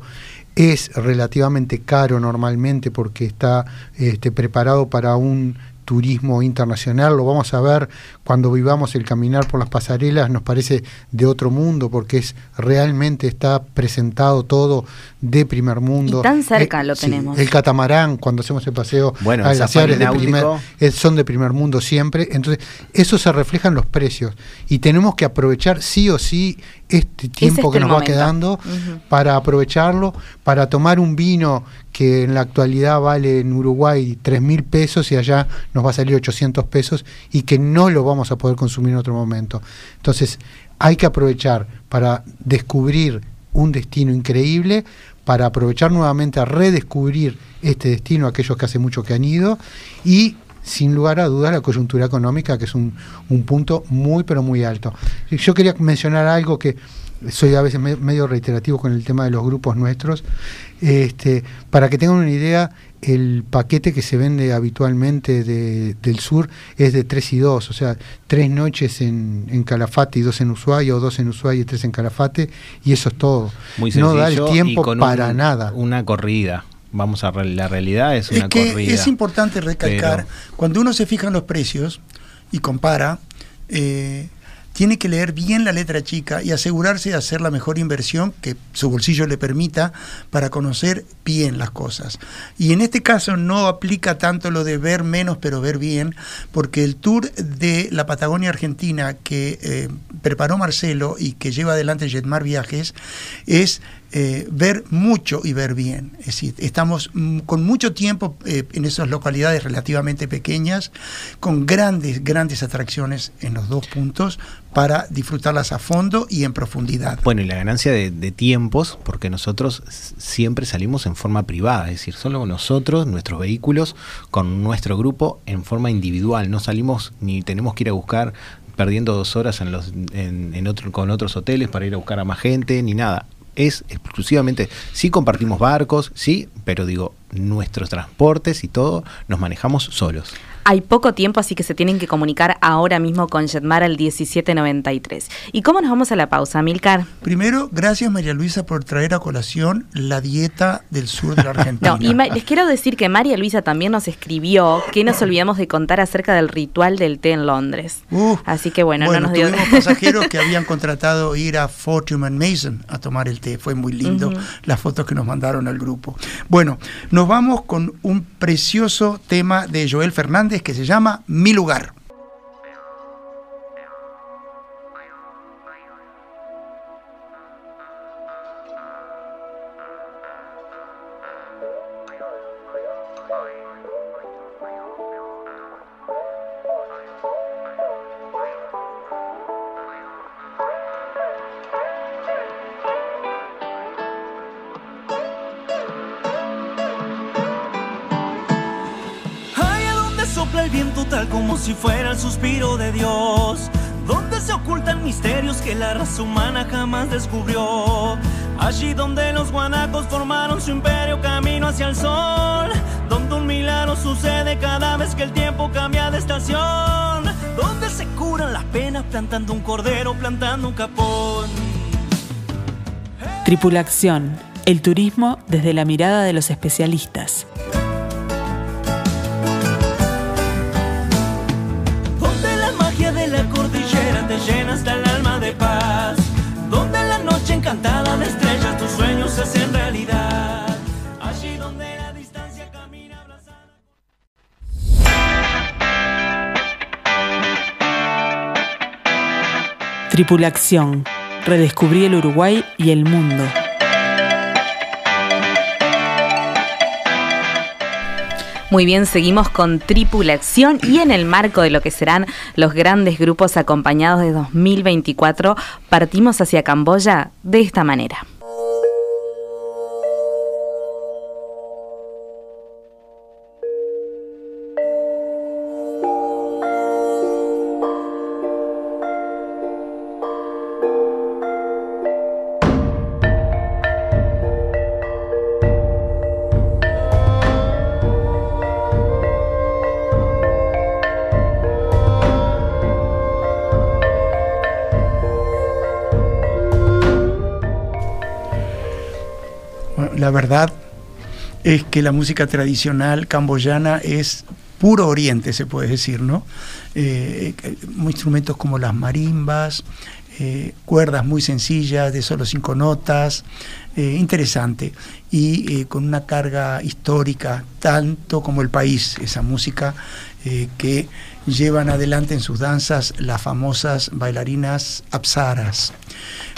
es relativamente caro normalmente porque está este, preparado para un turismo internacional, lo vamos a ver cuando vivamos el caminar por las pasarelas, nos parece de otro mundo porque es realmente está presentado todo de primer mundo. Y tan cerca lo sí, tenemos. el catamarán, cuando hacemos el paseo Bueno, a glaciares de primer, eh, son de primer mundo siempre. Entonces, eso se refleja en los precios. Y tenemos que aprovechar sí o sí este tiempo este que nos va quedando para aprovecharlo, para tomar un vino que en la actualidad vale en Uruguay 3 mil pesos y allá nos va a salir 800 pesos y que no lo vamos a poder consumir en otro momento. Entonces, hay que aprovechar para descubrir un destino increíble, para aprovechar nuevamente a redescubrir este destino, aquellos que hace mucho que han ido, y sin lugar a dudas la coyuntura económica, que es un, un punto muy, pero muy alto. Yo quería mencionar algo que soy a veces me- medio reiterativo con el tema de los grupos nuestros, este, para que tengan una idea, el paquete que se vende habitualmente de- del sur es de 3 y 2, o sea, tres noches en, en Calafate y dos en Ushuaia, o dos en Ushuaia y tres en Calafate, y eso es todo. Muy no da el sencillo y tiempo con para un- nada. Una corrida. Vamos a re- la realidad es Es una que corrida. es importante recalcar, Pero- cuando uno se fija en los precios y compara, eh, tiene que leer bien la letra chica y asegurarse de hacer la mejor inversión que su bolsillo le permita para conocer bien las cosas. Y en este caso no aplica tanto lo de ver menos pero ver bien, porque el tour de la Patagonia Argentina que eh, preparó Marcelo y que lleva adelante Jetmar Viajes es eh, ver mucho y ver bien. Es decir, estamos con mucho tiempo eh, en esas localidades relativamente pequeñas, con grandes, grandes atracciones en los dos puntos para disfrutarlas a fondo y en profundidad. Bueno, y la ganancia de, de tiempos, porque nosotros siempre salimos en forma privada, es decir, solo nosotros, nuestros vehículos, con nuestro grupo en forma individual. No salimos ni tenemos que ir a buscar perdiendo dos horas en los, en, en otro, con otros hoteles para ir a buscar a más gente, ni nada. Es exclusivamente, sí compartimos barcos, sí, pero digo, nuestros transportes y todo nos manejamos solos. Hay poco tiempo, así que se tienen que comunicar ahora mismo con Jetmar al 1793. ¿Y cómo nos vamos a la pausa, Milcar? Primero, gracias María Luisa por traer a colación la dieta del sur de la (laughs) Argentina. No, y les quiero decir que María Luisa también nos escribió que nos olvidamos de contar acerca del ritual del té en Londres. Uh, Así que bueno, no nos dio... tuvimos pasajeros que (laughs) habían contratado ir a Fortune and Mason a tomar el té. Fue muy lindo las fotos que nos mandaron al grupo. Bueno, nos vamos con un precioso tema de Joel Fernández que se llama Mi lugar. Si fuera el suspiro de Dios. Donde se ocultan misterios que la raza humana jamás descubrió. Allí donde los guanacos formaron su imperio camino hacia el sol. Donde un milagro sucede cada vez que el tiempo cambia de estación. Donde se curan las penas plantando un cordero, plantando un capón. Tripulación, el turismo desde la mirada de los especialistas. Tripulación, redescubrí el Uruguay y el mundo. Muy bien, seguimos con Tripulación y en el marco de lo que serán los grandes grupos acompañados de 2024, partimos hacia Camboya de esta manera. La verdad es que la música tradicional camboyana es puro oriente, se puede decir, ¿no? Eh, eh, instrumentos como las marimbas, eh, cuerdas muy sencillas, de solo cinco notas, eh, interesante, y eh, con una carga histórica, tanto como el país, esa música que llevan adelante en sus danzas las famosas bailarinas apsaras.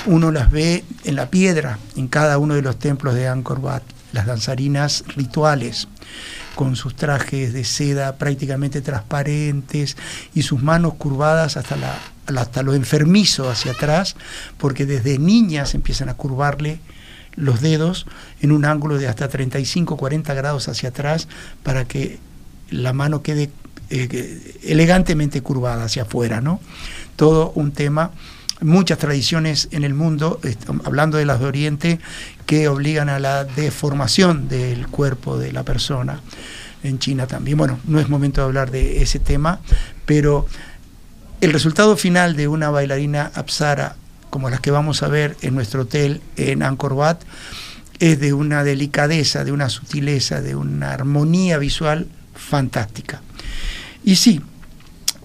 Uno las ve en la piedra, en cada uno de los templos de Angkor Wat, las danzarinas rituales, con sus trajes de seda prácticamente transparentes y sus manos curvadas hasta, la, hasta lo enfermizo hacia atrás, porque desde niñas empiezan a curvarle los dedos en un ángulo de hasta 35-40 grados hacia atrás para que la mano quede eh, elegantemente curvada hacia afuera, ¿no? Todo un tema, muchas tradiciones en el mundo, hablando de las de Oriente, que obligan a la deformación del cuerpo de la persona. En China también. Bueno, no es momento de hablar de ese tema, pero el resultado final de una bailarina apsara, como las que vamos a ver en nuestro hotel en Angkor Wat, es de una delicadeza, de una sutileza, de una armonía visual fantástica. Y sí,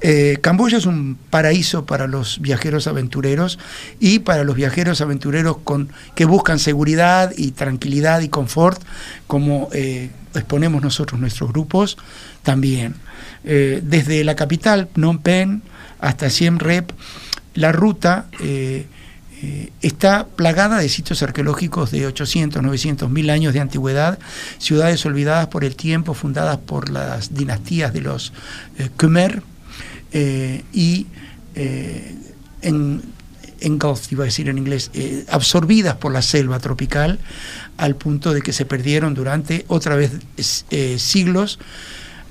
Eh, Camboya es un paraíso para los viajeros aventureros y para los viajeros aventureros con, que buscan seguridad y tranquilidad y confort, como eh, exponemos nosotros nuestros grupos también. Eh, desde la capital, Phnom Penh, hasta Siem Reap, la ruta eh, eh, está plagada de sitios arqueológicos de 800, 900, 1000 años de antigüedad, ciudades olvidadas por el tiempo, fundadas por las dinastías de los eh, Khmer eh, y en, engulfed, iba a decir en inglés, absorbidas por la selva tropical al punto de que se perdieron durante otra vez siglos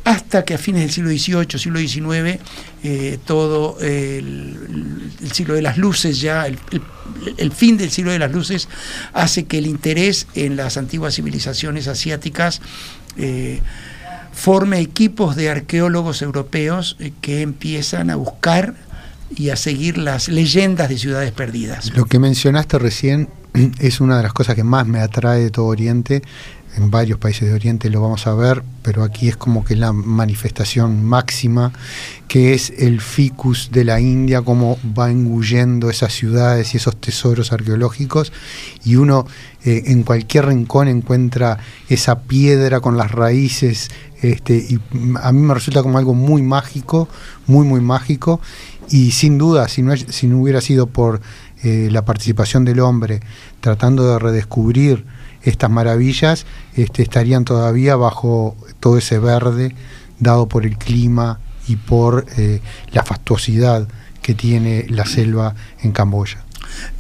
hasta que a fines del siglo XVIII, siglo XIX, eh, todo el, siglo de las luces, ya el fin del siglo de las luces, hace que el interés en las antiguas civilizaciones asiáticas eh, forme equipos de arqueólogos europeos eh, que empiezan a buscar y a seguir las leyendas de ciudades perdidas. Lo que mencionaste recién (clears throat) es una de las cosas que más me atrae de todo Oriente. En varios países de Oriente lo vamos a ver, pero aquí es como que la manifestación máxima, que es el ficus de la India, cómo va engullendo esas ciudades y esos tesoros arqueológicos, y uno eh, en cualquier rincón encuentra esa piedra con las raíces, este, y a mí me resulta como algo muy mágico, muy, muy mágico, y sin duda, si no, si no hubiera sido por eh, la participación del hombre tratando de redescubrir estas maravillas, este, estarían todavía bajo todo ese verde dado por el clima y por eh, la fastuosidad que tiene la selva en Camboya.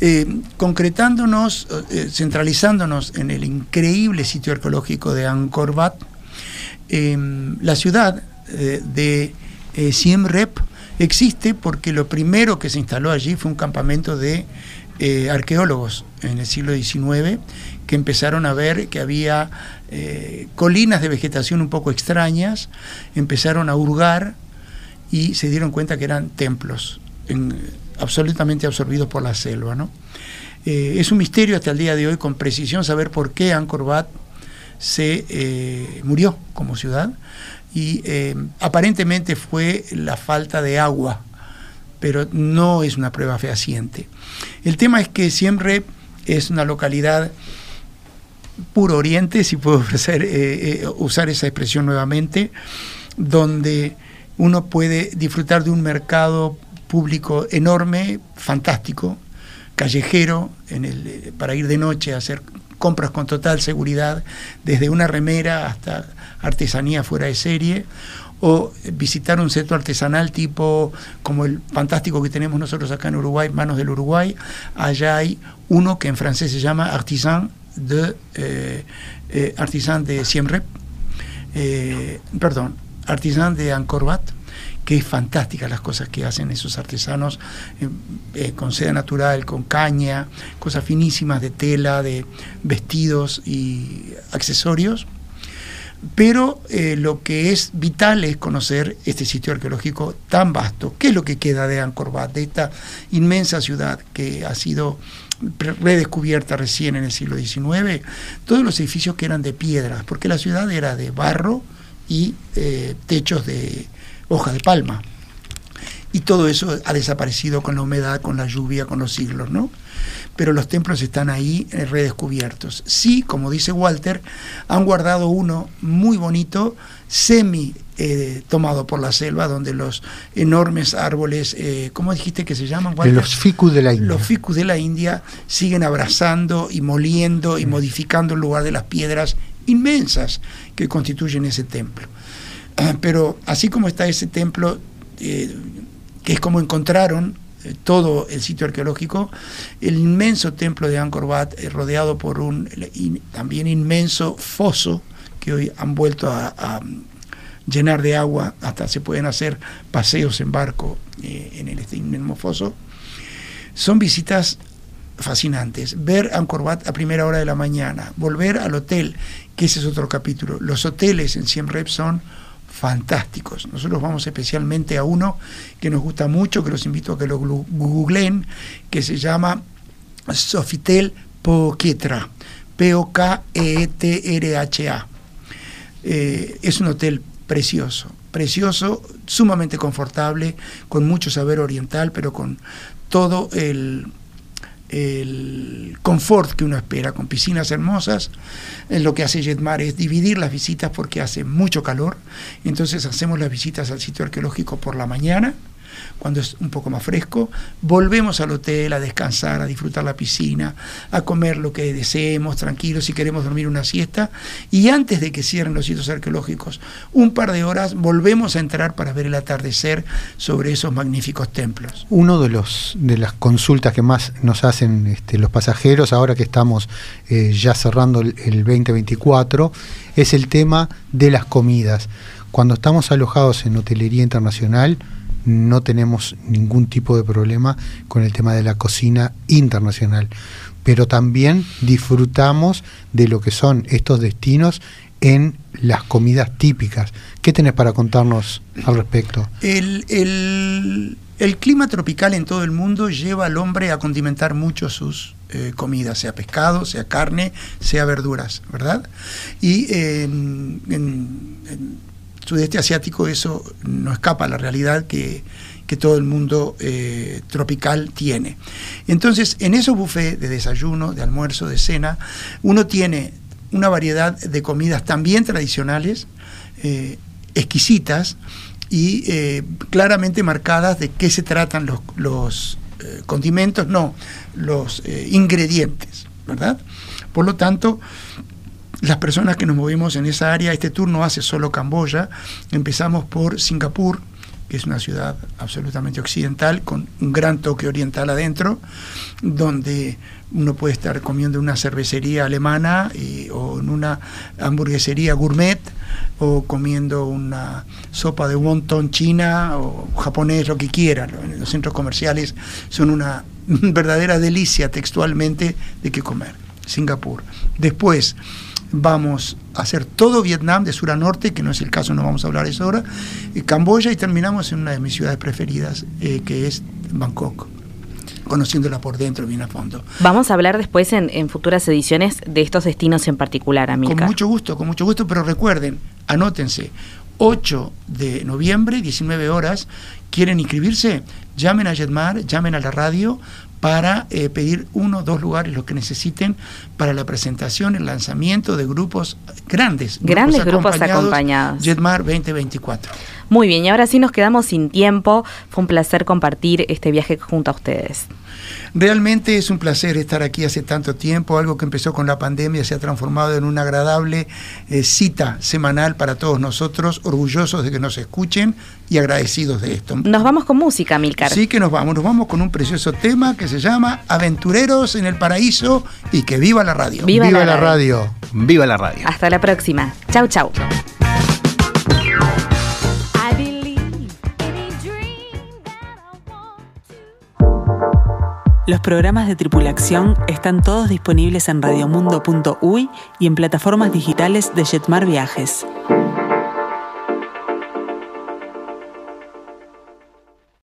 Eh, concretándonos, eh, centralizándonos en el increíble sitio arqueológico de Angkor Wat, eh, la ciudad de Siem Reap existe porque lo primero que se instaló allí fue un campamento de eh, arqueólogos en el siglo XIX que empezaron a ver que había eh, colinas de vegetación un poco extrañas, empezaron a hurgar y se dieron cuenta que eran templos en- absolutamente absorbidos por la selva. ¿no? Eh, es un misterio hasta el día de hoy con precisión saber por qué Angkor Wat se murió como ciudad y aparentemente fue la falta de agua, pero no es una prueba fehaciente. El tema es que siempre es una localidad puro oriente, si puedo eh, eh, usar esa expresión nuevamente, donde uno puede disfrutar de un mercado público enorme, fantástico, callejero, eh, para ir de noche a hacer compras con total seguridad, desde una remera hasta artesanía fuera de serie, o visitar un centro artesanal tipo como el fantástico que tenemos nosotros acá en Uruguay, Manos del Uruguay. Allá hay uno que en francés se llama Artisan de eh, eh, Artisan de Siem Reap, eh, perdón, Artisan de Angkor Wat, que es fantástica las cosas que hacen esos artesanos eh, con seda natural, con caña, cosas finísimas de tela, de vestidos y accesorios. Pero eh, lo que es vital es conocer este sitio arqueológico tan vasto. ¿Qué es lo que queda de Angkor Wat, de esta inmensa ciudad que ha sido redescubierta recién en el siglo XIX? Todos los edificios que eran de piedras, porque la ciudad era de barro y eh, techos de hoja de palma. Y todo eso ha desaparecido con la humedad, con la lluvia, con los siglos, ¿no? Pero los templos están ahí eh, redescubiertos. Sí, como dice Walter, han guardado uno muy bonito, semi eh, tomado por la selva, donde los enormes árboles, eh, ¿cómo dijiste que se llaman? Walter? Los ficus de la India. Los ficus de la India siguen abrazando y moliendo y modificando el lugar de las piedras inmensas que constituyen ese templo. Ah, Pero así como está ese templo, eh, que es como encontraron eh, todo el sitio arqueológico, el inmenso templo de Angkor Wat, eh, rodeado por un también inmenso foso, que hoy han vuelto a, a llenar de agua, hasta se pueden hacer paseos en barco eh, en el, este mismo foso, son visitas fascinantes. Ver Angkor Wat a primera hora de la mañana, volver al hotel, que ese es otro capítulo. Los hoteles en Siem Reap son fantásticos. Nosotros vamos especialmente a uno que nos gusta mucho, que los invito a que lo googleen, que se llama Sofitel Pokietra, P-O-K-E-T-R-H-A. Eh, es un hotel precioso. precioso, sumamente confortable, con mucho saber oriental, pero con todo el, el confort que uno espera, con piscinas hermosas. Eh, Lo que hace Jetmar es dividir las visitas porque hace mucho calor. Entonces hacemos las visitas al sitio arqueológico por la mañana, cuando es un poco más fresco. Volvemos al hotel a descansar, a disfrutar la piscina, a comer lo que deseemos, tranquilos, si queremos dormir una siesta. Y antes de que cierren los sitios arqueológicos, un par de horas, volvemos a entrar para ver el atardecer sobre esos magníficos templos. Uno de los de las consultas que más nos hacen este, los pasajeros ahora que estamos eh, ya cerrando el, el 2024 es el tema de las comidas. Cuando estamos alojados en hotelería internacional no tenemos ningún tipo de problema con el tema de la cocina internacional, pero también disfrutamos de lo que son estos destinos en las comidas típicas. ¿Qué tenés para contarnos al respecto? El, el- clima tropical en todo el mundo lleva al hombre a condimentar mucho sus eh, comidas, sea pescado, sea carne, sea verduras, ¿verdad? Y en sudeste asiático eso no escapa a la realidad que, que todo el mundo eh, tropical tiene. Entonces, en esos buffets de desayuno, de almuerzo, de cena, uno tiene una variedad de comidas también tradicionales, eh, exquisitas y eh, claramente marcadas de qué se tratan los, los, condimentos, no, los ingredientes, ¿verdad? Por lo tanto, las personas que nos movemos en esa área, este tour no hace solo Camboya, empezamos por Singapur, que es una ciudad absolutamente occidental, con un gran toque oriental adentro, donde uno puede estar comiendo en una cervecería alemana y- o en una hamburguesería gourmet, o comiendo una sopa de wonton china o japonés, lo que quiera. Lo- Los centros comerciales son una (laughs) verdadera delicia textualmente de qué comer. Singapur. Después vamos a hacer todo Vietnam de sur a norte, que no es el caso, no vamos a hablar eso ahora, eh, Camboya y terminamos en una de mis ciudades preferidas, eh, que es Bangkok, conociéndola por dentro bien a fondo. Vamos a hablar después en, en futuras ediciones de estos destinos en particular, Con Amilcar. mucho gusto, con mucho gusto, pero recuerden, anótense, 8 de noviembre, 19 horas, quieren inscribirse, llamen a Jetmar, llamen a la radio para eh, pedir uno o dos lugares, lo que necesiten para la presentación, el lanzamiento de grupos grandes. Grandes grupos acompañados. Jetmar 2024. Muy bien, y ahora sí nos quedamos sin tiempo. Fue un placer compartir este viaje junto a ustedes. Realmente es un placer estar aquí hace tanto tiempo. Algo que empezó con la pandemia se ha transformado en una agradable eh, cita semanal para todos nosotros, orgullosos de que nos escuchen y agradecidos de esto. Nos vamos con música, Milcar. Sí que nos vamos, nos vamos con un precioso tema que se llama Aventureros en el Paraíso y que viva la radio. Viva la la radio. radio. Viva la radio. Hasta la próxima. Chau, chau. Los programas de tripulación están todos disponibles en radiomundo.uy y en plataformas digitales de Jetmar Viajes.